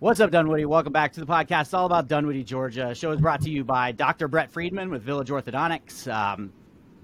What's up, Dunwoody? Welcome back to the podcast. It's all about Dunwoody, Georgia. The show is brought to you by Dr. Brett Friedman with Village Orthodontics. Um,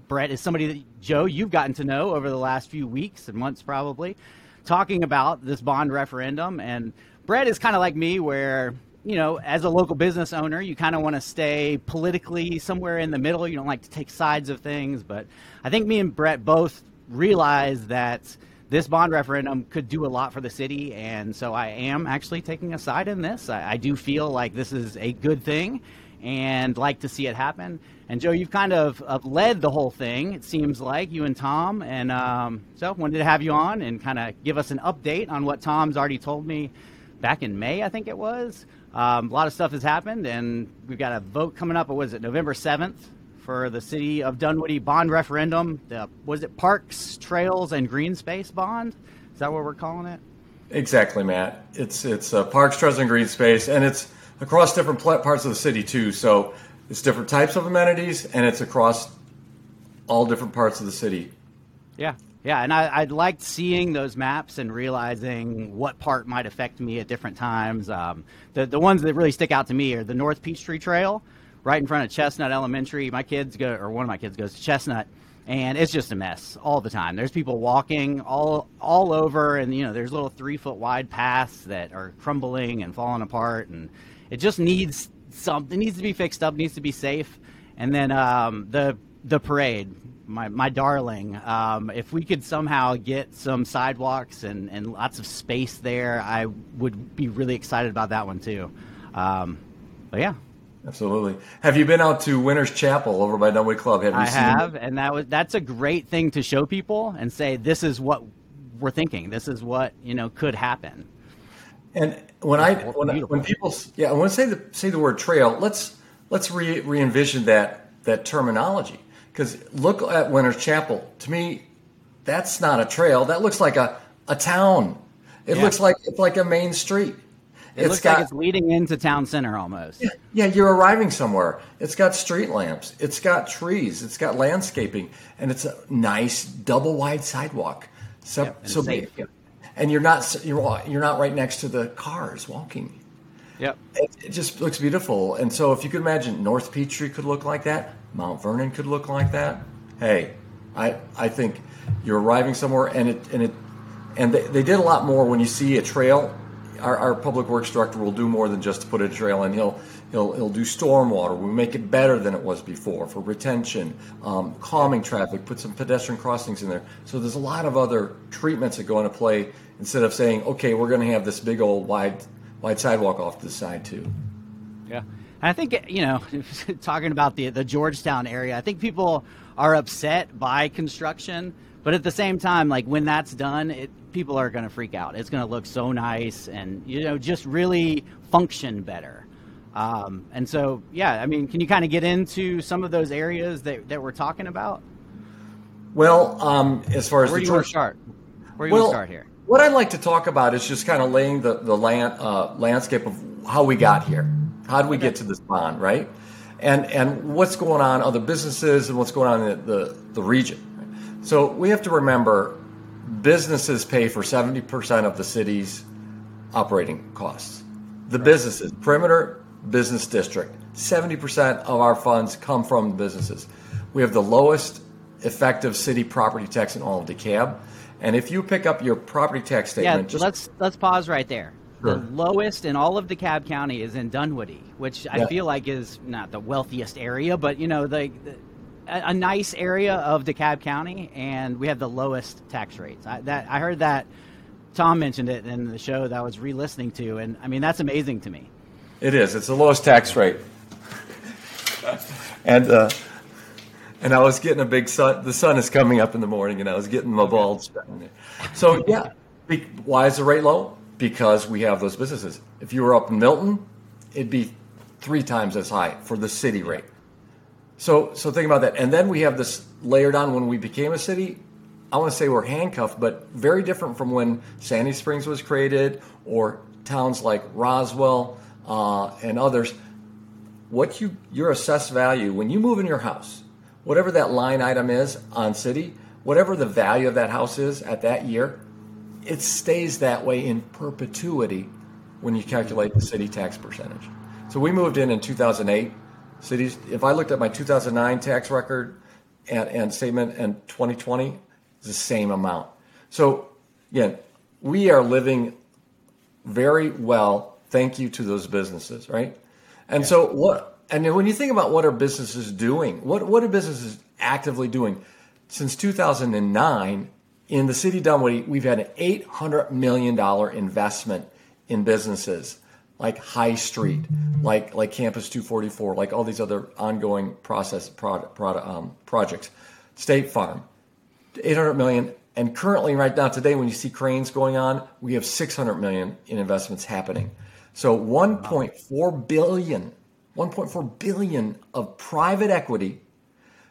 Brett is somebody that, Joe, you've gotten to know over the last few weeks and months probably, talking about this bond referendum. And Brett is kind of like me, where, you know, as a local business owner, you kind of want to stay politically somewhere in the middle. You don't like to take sides of things. But I think me and Brett both realize that this bond referendum could do a lot for the city, and so I am actually taking a side in this. I, I, do feel like this is a good thing, and like to see it happen. And Joe, you've kind of, of led the whole thing. It seems like you and Tom, and um, so wanted to have you on and kind of give us an update on what Tom's already told me back in May, I think it was. Um, a lot of stuff has happened, and we've got a vote coming up. What was it, November seventh? For the city of Dunwoody bond referendum. The, was it Parks, Trails, and Green Space bond? Is that what we're calling it? Exactly, Matt. It's it's uh, Parks, Trails, and Green Space, and it's across different parts of the city too. So it's different types of amenities, and it's across all different parts of the city. Yeah, yeah, and I, I liked seeing those maps and realizing what part might affect me at different times. Um, the the ones that really stick out to me are the North Peachtree Trail right in front of Chestnut Elementary. My kids go, or one of my kids goes to Chestnut, and it's just a mess all the time. There's people walking all all over, and you know, there's little three foot wide paths that are crumbling and falling apart, and it just needs something. needs to be fixed up. Needs to be safe. And then um, the the parade, my my darling. Um, if we could somehow get some sidewalks and and lots of space there, I would be really excited about that one too. Um, but yeah, Absolutely. Have you been out to Winter's Chapel over by Dunwoody Club? Have you I seen have, it? and that was that's a great thing to show people and say this is what we're thinking. This is what you know could happen. And when I when, I, when people yeah when I say the say the word trail, let's let's re re envision that that terminology because look at Winter's Chapel. To me, that's not a trail. That looks like a a town. It yeah. looks like it's like a main street. It looks got, like it's leading into town center almost. Yeah, yeah, you're arriving somewhere. It's got street lamps. It's got trees. It's got landscaping, and it's a nice double wide sidewalk. So, yep, and so safe. and you're not you're you're not right next to the cars walking. Yep. It, it, just looks beautiful. And so, if you could imagine, North Peachtree could look like that. Mount Vernon could look like that. Hey, I I think you're arriving somewhere, and it and it and they, they did a lot more when you see a trail our, our, public works director will do more than just put a trail in. He'll he'll he'll do stormwater. We'll make it better than it was before for retention, um, calming traffic. Put some pedestrian crossings in there. So there's a lot of other treatments that go into play instead of saying, okay, we're going to have this big old wide wide sidewalk off to the side too. Yeah. I think you know, talking about the the Georgetown area, I think people are upset by construction, but at the same time, like when that's done, it people are going to freak out. It's going to look so nice and you know just really function better. Um, and so, yeah, I mean, can you kind of get into some of those areas that, that we're talking about? Well, um, as far as where do you to start? Where do you well, want to start here? What I'd like to talk about is just kind of laying the the land, uh, landscape of how we got here. How did we get to this bond, right? And and what's going on, other businesses, and what's going on in the, the, the region. So we have to remember businesses pay for 70% of the city's operating costs. The right. businesses, perimeter business district, 70% of our funds come from businesses. We have the lowest effective city property tax in all of DeKalb. And if you pick up your property tax statement, yeah, just, let's let's pause right there. Sure. The lowest in all of DeKalb County is in Dunwoody, which I feel like is not the wealthiest area, but you know the, the a, nice area of DeKalb County, and we have the lowest tax rates. I, that I heard that Tom mentioned it in the show that I was re-listening to, and I mean that's amazing to me. It is. It's the lowest tax rate, and uh, and I was getting a big sun. The sun is coming up in the morning, and I was getting my bulbs. So yeah, why is the rate low? Because we have those businesses. If you were up in Milton, it'd be three times as high for the city rate. So, so think about that. And then we have this layered on when we became a city. I want to say we're handcuffed, but very different from when Sandy Springs was created or towns like Roswell uh, and others. What you your assessed value when you move in your house, whatever that line item is on city, whatever the value of that house is at that year, it stays that way in perpetuity when you calculate the city tax percentage. So we moved in in 2008. Cities, if I looked at my 2009 tax record and, and statement and 2020, it's the same amount. So again, we are living very well. Thank you to those businesses, right? And yeah. so what? And when you think about what are businesses doing, what what are businesses actively doing? Since 2009, in the city of Dunwoody, we've had an 800 million dollar investment in businesses like High Street, like like Campus 244, like all these other ongoing process product, product um, projects. State Farm, 800 million, and currently right now today, when you see cranes going on, we have 600 million in investments happening. So 1.4 billion, 1.4 billion of private equity,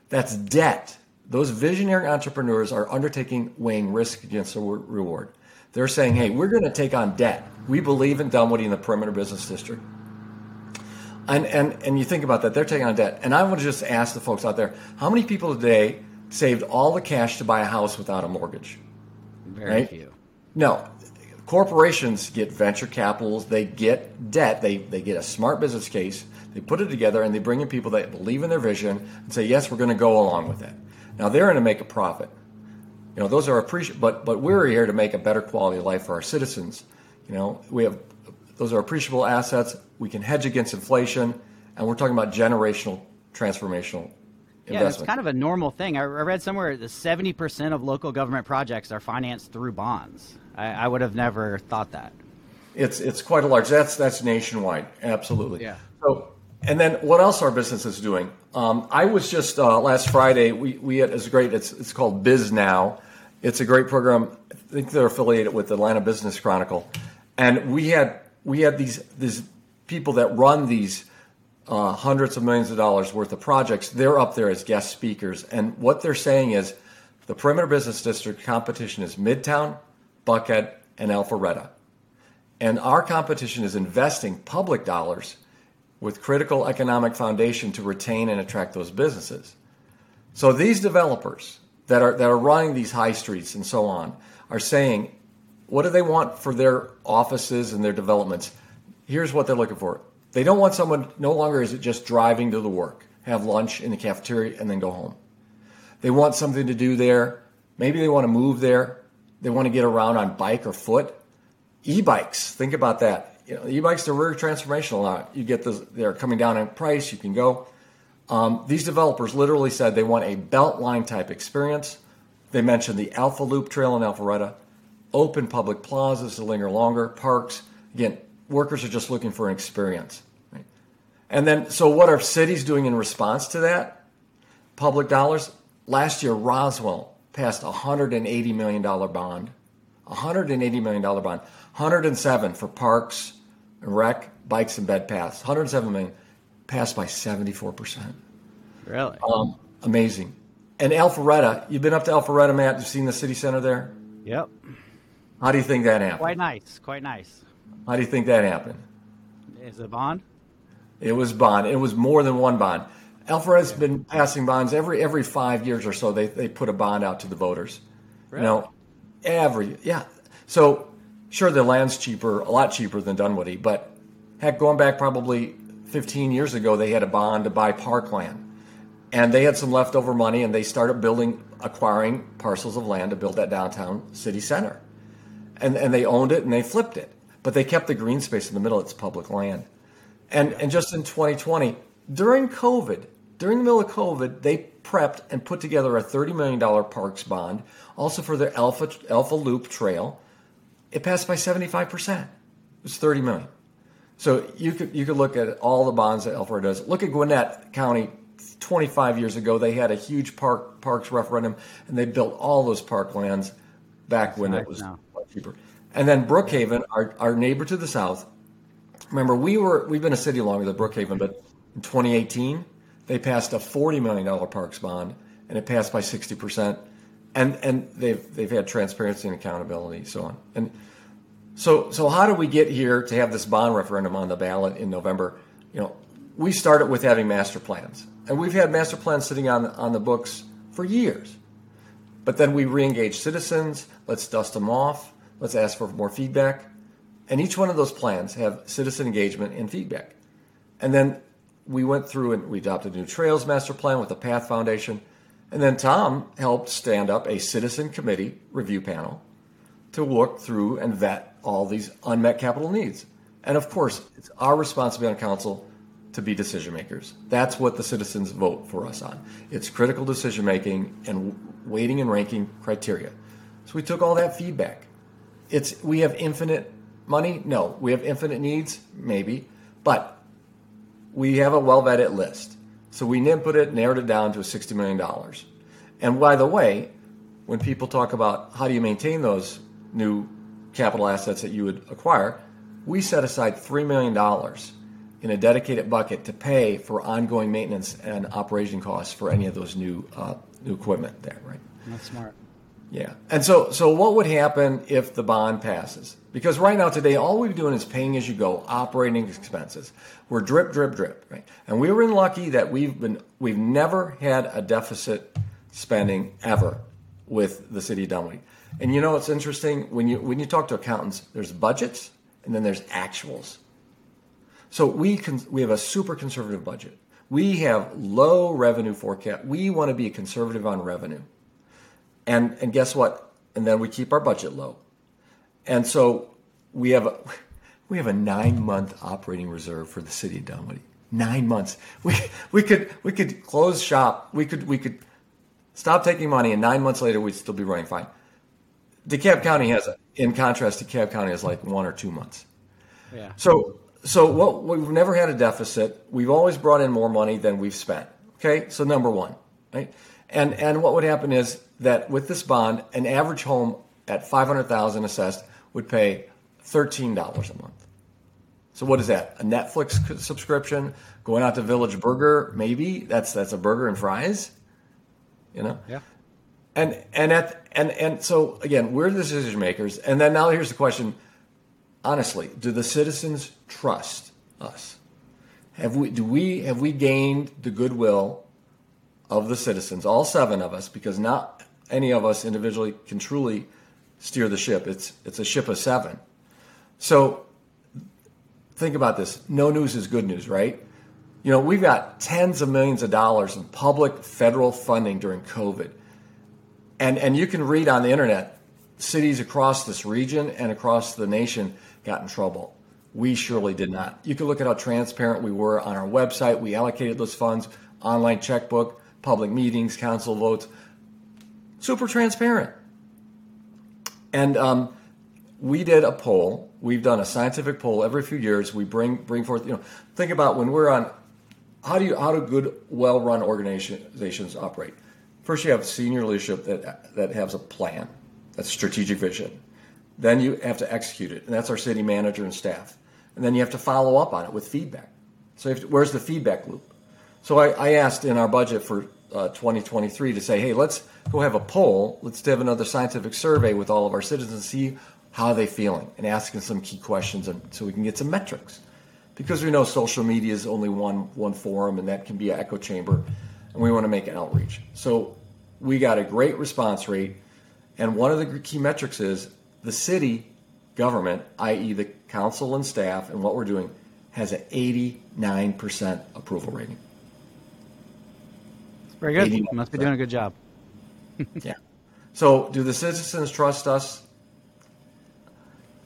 that's debt. Those visionary entrepreneurs are undertaking weighing risk against the reward. They're saying, hey, we're going to take on debt. We believe in Dunwoody in the perimeter business district. And, and, and you think about that, they're taking on debt. And I want to just ask the folks out there how many people today saved all the cash to buy a house without a mortgage? Very right? few. No. Corporations get venture capitals, they get debt, they, they get a smart business case, they put it together, and they bring in people that believe in their vision and say, yes, we're going to go along with it. Now they're going to make a profit. You know, those are appreciable, but but we're here to make a better quality of life for our citizens. You know, we have those are appreciable assets. We can hedge against inflation, and we're talking about generational transformational yeah, it's kind of a normal thing. I read somewhere that 70% of local government projects are financed through bonds. I, I, would have never thought that. It's it's quite a large. That's that's nationwide. Absolutely. Yeah. So and then what else are businesses doing? Um, I was just uh, last Friday. We we had it's great. It's it's called Bisnow. It's a great program. I think they're affiliated with Atlanta Business Chronicle, and we had we had these these people that run these uh, hundreds of millions of dollars worth of projects. They're up there as guest speakers, and what they're saying is the perimeter business district competition is Midtown, Buckhead, and Alpharetta, and our competition is investing public dollars with critical economic foundation to retain and attract those businesses. So these developers that are that are running these high streets and so on are saying, what do they want for their offices and their developments? Here's what they're looking for. They don't want someone no longer is it just driving to the work, have lunch in the cafeteria and then go home. They want something to do there. Maybe they want to move there. They want to get around on bike or foot. E-bikes, think about that you know, e-bikes are very transformational now. You get the they're coming down in price. You can go. Um, these developers literally said they want a beltline type experience. They mentioned the Alpha Loop Trail in Alpharetta, open public plazas to linger longer, parks. Again, workers are just looking for an experience. Right? And then, so what are cities doing in response to that? Public dollars. Last year, Roswell passed a $180 million bond. $180 million bond. 107 for parks, rec, bikes, and bed paths. 107 million, passed by 74%. Really? Um, amazing. And Alpharetta, you've been up to Alpharetta, Matt. You've seen the city center there? Yep. How do you think that happened? Quite nice. Quite nice. How do you think that happened? Is it bond? It was bond. It was more than one bond. Alpharetta's been passing bonds every every five years or so. They they put a bond out to the voters. Really? You know, every yeah. So Sure, the land's cheaper, a lot cheaper than Dunwoody, but heck, going back probably 15 years ago, they had a bond to buy parkland. And they had some leftover money and they started building, acquiring parcels of land to build that downtown city center. And, and they owned it and they flipped it. But they kept the green space in the middle, it's public land. And, and just in 2020, during COVID, during the middle of COVID, they prepped and put together a $30 million parks bond, also for their Alpha, Alpha Loop Trail it passed by 75%. It was 30 million. So you could you could look at all the bonds that Alpharetta does. Look at Gwinnett County 25 years ago. They had a huge park parks referendum and they built all those parklands back when it was cheaper. And then Brookhaven, our, our neighbor to the south. Remember, we were we've been a city longer than Brookhaven, but in 2018 they passed a 40 million dollar parks bond and it passed by 60 percent and and they've they've had transparency and accountability, and so on. And so so how do we get here to have this bond referendum on the ballot in November? You know, we started with having master plans, and we've had master plans sitting on on the books for years. But then we re-engage citizens. Let's dust them off. Let's ask for more feedback. And each one of those plans have citizen engagement and feedback. And then we went through and we adopted a new trails master plan with the Path Foundation. And then Tom helped stand up a citizen committee review panel to look through and vet all these unmet capital needs. And of course, it's our responsibility on council to be decision makers. That's what the citizens vote for us on. It's critical decision making and weighting and ranking criteria. So we took all that feedback. It's we have infinite money? No. We have infinite needs? Maybe. But we have a well vetted list. So we input it, narrowed it down to $60 million. And by the way, when people talk about how do you maintain those new capital assets that you would acquire, we set aside $3 million in a dedicated bucket to pay for ongoing maintenance and operation costs for any of those new uh, new equipment there, right? That's smart. Yeah. And so so what would happen if the bond passes? Because right now today all we're doing is paying as you go operating expenses. We're drip drip drip, right? And we were lucky that we've been we've never had a deficit spending ever with the city of Dunwoody. And you know it's interesting when you when you talk to accountants, there's budgets and then there's actuals. So we can we have a super conservative budget. We have low revenue forecast. We want to be conservative on revenue. And and guess what? And then we keep our budget low. And so we have a we have a 9-month operating reserve for the city of Dunwoody. 9 months. We we could we could close shop. We could we could stop taking money and 9 months later we'd still be running fine. DeKalb County has, in contrast, DeKalb County has like one or two months. Yeah. So, so what we've never had a deficit. We've always brought in more money than we've spent. Okay, so number one, right? And and what would happen is that with this bond, an average home at five hundred thousand assessed would pay thirteen dollars a month. So what is that? A Netflix subscription? Going out to Village Burger? Maybe that's that's a burger and fries. You know. Yeah. And and at and and so again, we're the decision makers. And then now here's the question: Honestly, do the citizens trust us? Have we do we have we gained the goodwill of the citizens, all seven of us, because not any of us individually can truly steer the ship. It's it's a ship of seven. So think about this. No news is good news, right? You know, we've got tens of millions of dollars in public federal funding during COVID and and you can read on the internet cities across this region and across the nation got in trouble we surely did not you can look at how transparent we were on our website we allocated those funds online checkbook public meetings council votes super transparent and um, we did a poll we've done a scientific poll every few years we bring bring forth you know think about when we're on how do you how do good well run organizations operate First, you have senior leadership that that has a plan, that's strategic vision. Then you have to execute it, and that's our city manager and staff. And then you have to follow up on it with feedback. So, to, where's the feedback loop? So, I, I asked in our budget for uh, 2023 to say, hey, let's go have a poll. Let's have another scientific survey with all of our citizens see how they're feeling and asking some key questions, and so we can get some metrics. Because we know social media is only one one forum, and that can be an echo chamber, and we want to make an outreach. So we got a great response rate. And one of the key metrics is the city government, i.e., the council and staff, and what we're doing, has an 89% approval rating. Very good. Must be doing a good job. yeah. So, do the citizens trust us?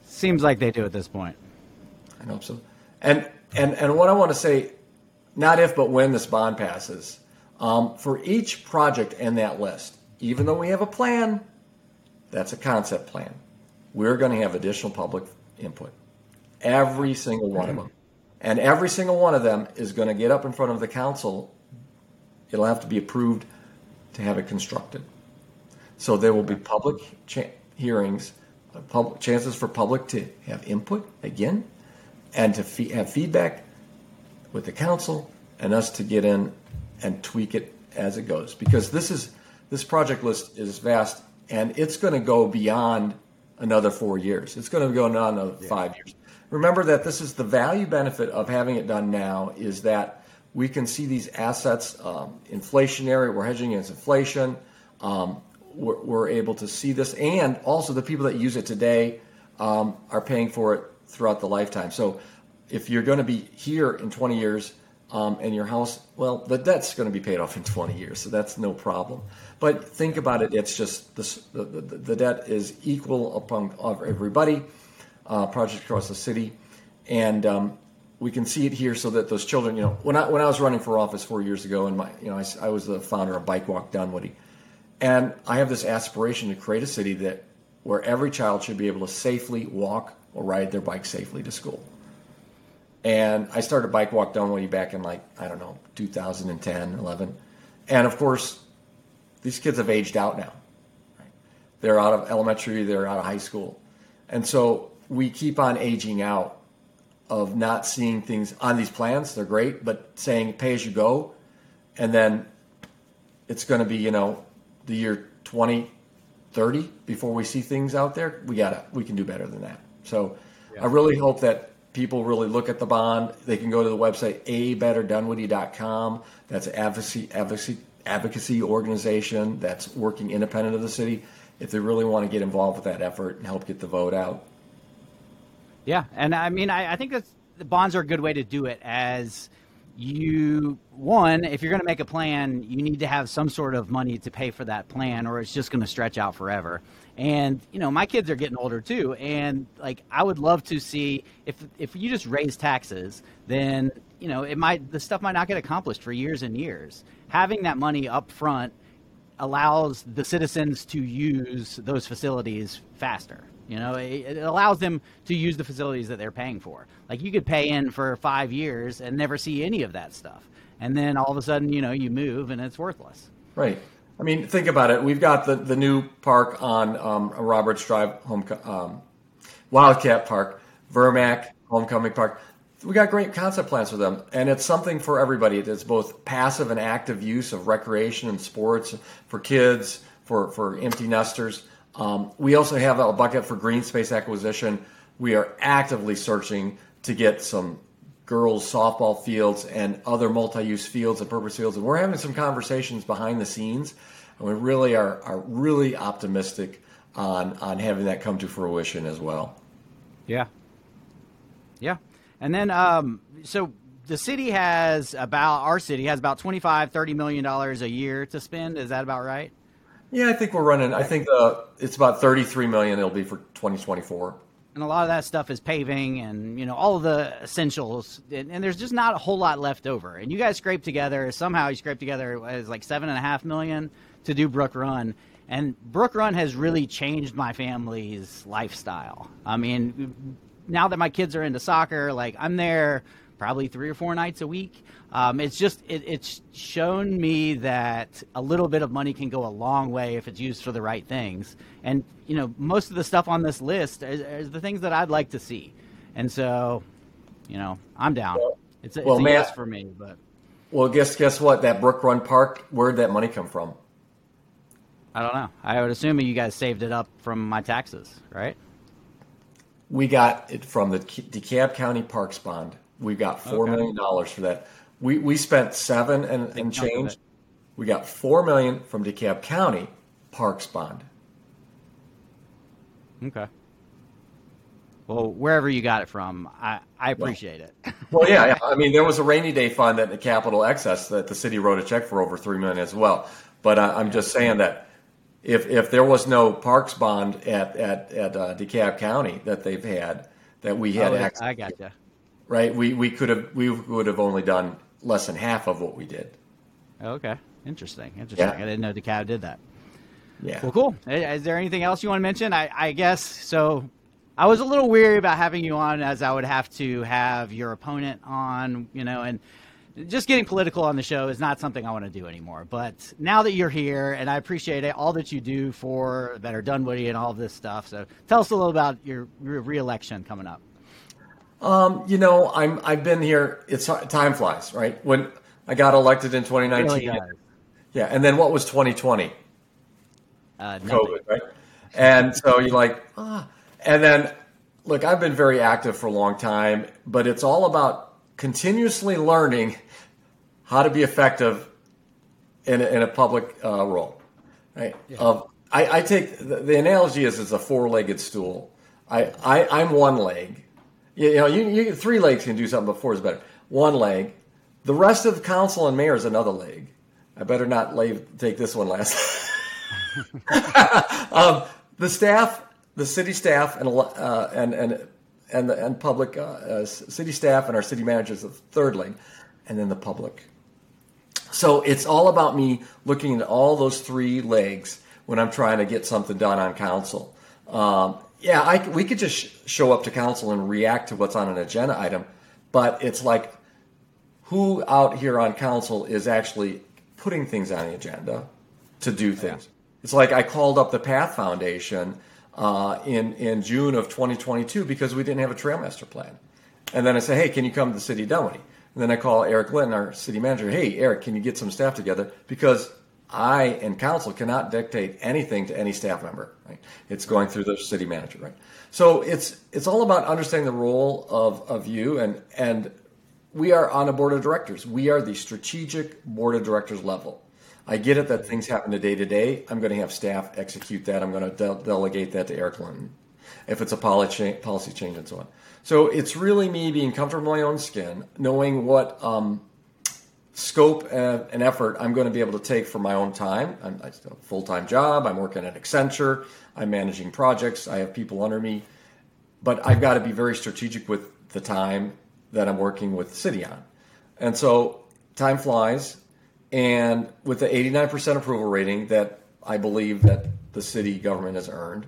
Seems like they do at this point. I hope so. And and and what I want to say, not if but when this bond passes, um, for each project in that list, even though we have a plan, that's a concept plan. We're going to have additional public input. Every single one of them. And every single one of them is going to get up in front of the council. It'll have to be approved to have it constructed. So there will be public cha- hearings, uh, public, chances for public to have input again, and to fee- have feedback with the council, and us to get in and tweak it as it goes because this is this project list is vast and it's going to go beyond another four years. It's going to go on another yeah. five years. Remember that this is the value benefit of having it done now is that we can see these assets um, inflationary. We're hedging against inflation. Um, we're, we're, able to see this, and also the people that use it today um, are paying for it throughout the lifetime. So if you're going to be here in 20 years um, and your house, well, the debt's going to be paid off in 20 years, so that's no problem. But think about it; it's just this, the, the, the debt is equal upon everybody, uh, projects across the city, and um, we can see it here so that those children, you know, when I when I was running for office four years ago, and my, you know, I, I was the founder of Bike Walk Dunwoody, and I have this aspiration to create a city that where every child should be able to safely walk or ride their bike safely to school. And I started Bike Walk Dunwoody back in like, I don't know, 2010, 11. And of course, these kids have aged out now. They're out of elementary, they're out of high school. And so we keep on aging out of not seeing things on these plans. They're great, but saying pay as you go. And then it's going to be, you know, the year 2030 before we see things out there. We got to, we can do better than that. So yeah. I really hope that people really look at the bond. They can go to the website abetterdunwoody.com. That's an advocacy, advocacy, advocacy organization that's working independent of the city. If they really want to get involved with that effort and help get the vote out. Yeah, and I mean, I, I think that's the bonds are a good way to do it. As you one, if you're going to make a plan, you need to have some sort of money to pay for that plan, or it's just going to stretch out forever. And you know, my kids are getting older too, and like I would love to see if if you just raise taxes, then you know it might the stuff might not get accomplished for years and years. Having that money up front allows the citizens to use those facilities faster. You know, it, it, allows them to use the facilities that they're paying for. Like you could pay in for five years and never see any of that stuff, and then all of a sudden, you know, you move and it's worthless. Right. I mean, think about it. We've got the, the new park on um, Roberts Drive, home um, Wildcat Park, Vermack Homecoming Park. We got great concept plans for them, and it's something for everybody. It's both passive and active use of recreation and sports for kids, for for empty nesters. Um, we also have a bucket for green space acquisition. We are actively searching to get some girls softball fields and other multi-use fields and purpose fields. And we're having some conversations behind the scenes, and we really are, are really optimistic on on having that come to fruition as well. Yeah. Yeah. And then um, so the city has about our city has about 25 30 million dollars a year to spend is that about right yeah i think we're running i think uh, it's about 33 million it'll be for 2024 and a lot of that stuff is paving and you know all the essentials and, and, there's just not a whole lot left over. And you guys scraped together somehow you scraped together as like seven and a half million to do brook run. And brook run has really changed my family's lifestyle. I mean now that my kids are into soccer like i'm there probably three or four nights a week um, it's just it, it's shown me that a little bit of money can go a long way if it's used for the right things. And you know, most of the stuff on this list is, is the things that I'd like to see. And so, you know, I'm down. It's a, it's well, a yes for me. But well, guess guess what? That Brook Run Park, where'd that money come from? I don't know. I would assume you guys saved it up from my taxes, right? We got it from the DeKalb County Parks Bond. We got four okay. million dollars for that. We we spent seven and, and change. We got four million from DeKalb County Parks Bond. Okay. Well, wherever you got it from, I, I appreciate well, it. well, yeah, yeah, I mean, there was a rainy day fund at the capital excess that the city wrote a check for over three million as well. But I, I'm just saying that if if there was no parks bond at at at uh, DeKalb County that they've had, that we had oh, access. I gotcha. Right, we we could have we would have only done less than half of what we did. Okay, interesting, interesting. Yeah. I didn't know DeKalb did that. Yeah. Well, cool. Is there anything else you want to mention? I, I guess so. I was a little weary about having you on, as I would have to have your opponent on, you know, and just getting political on the show is not something I want to do anymore. But now that you're here, and I appreciate it, all that you do for Better Dunwoody and all of this stuff. So tell us a little about your, your reelection coming up. Um, you know, I'm I've been here. It's time flies, right? When I got elected in 2019, really yeah, and then what was 2020? Uh, COVID, right? And so you're like, ah, and then look, I've been very active for a long time, but it's all about continuously learning how to be effective in a, in a public uh, role, right? Yeah. Of I, I, take the, the analogy is it's a four-legged stool. I, I I'm one leg You, know, you, you three legs can do something, but four is better. One leg. The rest of the council and mayor is another leg. I better not lay, take this one last. um, the staff, the city staff, and uh, and and and the, and public uh, uh, city staff and our city managers the third leg, and then the public. So it's all about me looking at all those three legs when I'm trying to get something done on council. Um, yeah, I, we could just sh- show up to council and react to what's on an agenda item, but it's like who out here on council is actually putting things on the agenda to do things. Yeah. It's like I called up the Path Foundation uh, in in June of 2022 because we didn't have a trail master plan, and then I said, "Hey, can you come to the city of Dunwoody?" And then I call Eric Linton, our city manager. Hey, Eric, can you get some staff together because I and council cannot dictate anything to any staff member. Right? It's going through the city manager, right? So it's it's all about understanding the role of of you and and we are on a board of directors. We are the strategic board of directors level. I get it that things happen to day to day. I'm going to have staff execute that. I'm going to de- delegate that to Eric Linton if it's a policy policy change and so on. So it's really me being comfortable in my own skin, knowing what um, scope and effort I'm going to be able to take for my own time. I'm I still a full time job. I'm working at Accenture. I'm managing projects. I have people under me, but I've got to be very strategic with the time that I'm working with the city on. And so time flies, and with the 89% approval rating that I believe that the city government has earned,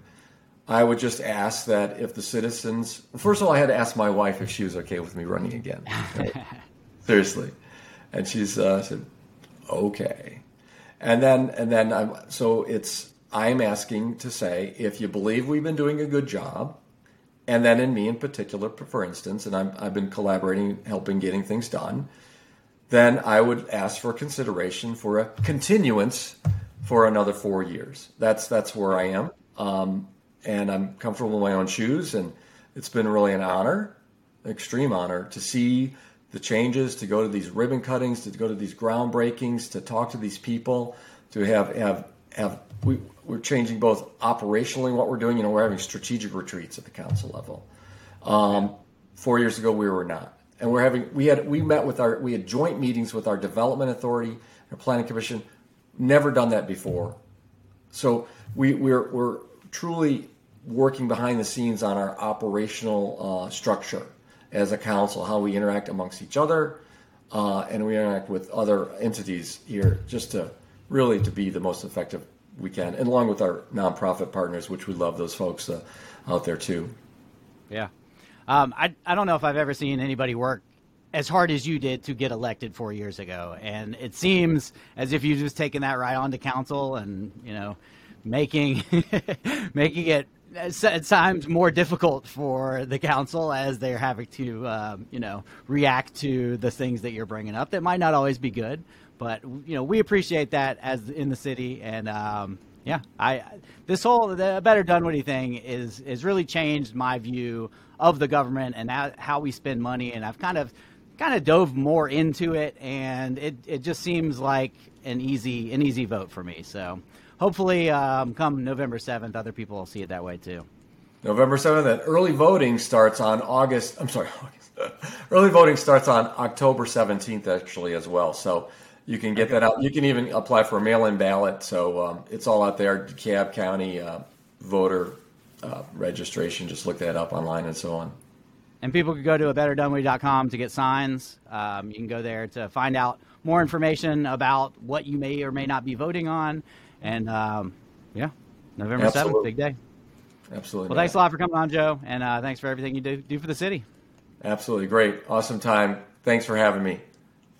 I would just ask that if the citizens, first of all, I had to ask my wife if she was okay with me running again. Seriously and she's uh, said, okay. And then, and then I'm, so it's, I'm asking to say, if you believe we've been doing a good job, and then in me in particular, for instance, and I'm, I've been collaborating, helping getting things done, then I would ask for consideration for a continuance for another four years. That's that's where I am, um, and I'm comfortable in my own shoes, and it's been really an honor, extreme honor, to see the changes, to go to these ribbon cuttings, to go to these groundbreakings, to talk to these people, to have have have we, we're changing both operationally what we're doing. You know, we're having strategic retreats at the council level. Um, four years ago, we were not, and we're having we had we met with our we had joint meetings with our development authority, our planning commission. Never done that before, so we we're we're truly working behind the scenes on our operational uh, structure as a council, how we interact amongst each other, uh, and we interact with other entities here, just to really to be the most effective we can, and along with our nonprofit partners, which we love those folks uh, out there too. Yeah, um, I I don't know if I've ever seen anybody work as hard as you did to get elected four years ago, and it seems as if you've just taken that right on to council, and you know, making making it at times more difficult for the council as they're having to, um, you know, react to the things that you're bringing up that might not always be good. But you know, we appreciate that as in the city, and um, yeah, I this whole the Better Dunwoody thing is is really changed my view of the government and how we spend money, and I've kind of kind of dove more into it, and it it just seems like an easy an easy vote for me. So hopefully, um, come November seventh, other people will see it that way too. November seventh, and early voting starts on August. I'm sorry, August. early voting starts on October seventeenth, actually, as well. So you can get that out. You can even apply for a mail-in ballot. So um, it's all out there. DeKalb County uh, voter uh, registration. Just look that up online and so on. And people can go to a betterdunwoody.com to get signs. Um, you can go there to find out more information about what you may or may not be voting on. And um, yeah, November seventh, big day. Absolutely. Well, thanks a lot for coming on, Joe, and uh, thanks for everything you do do for the city. Absolutely great, awesome time. Thanks for having me.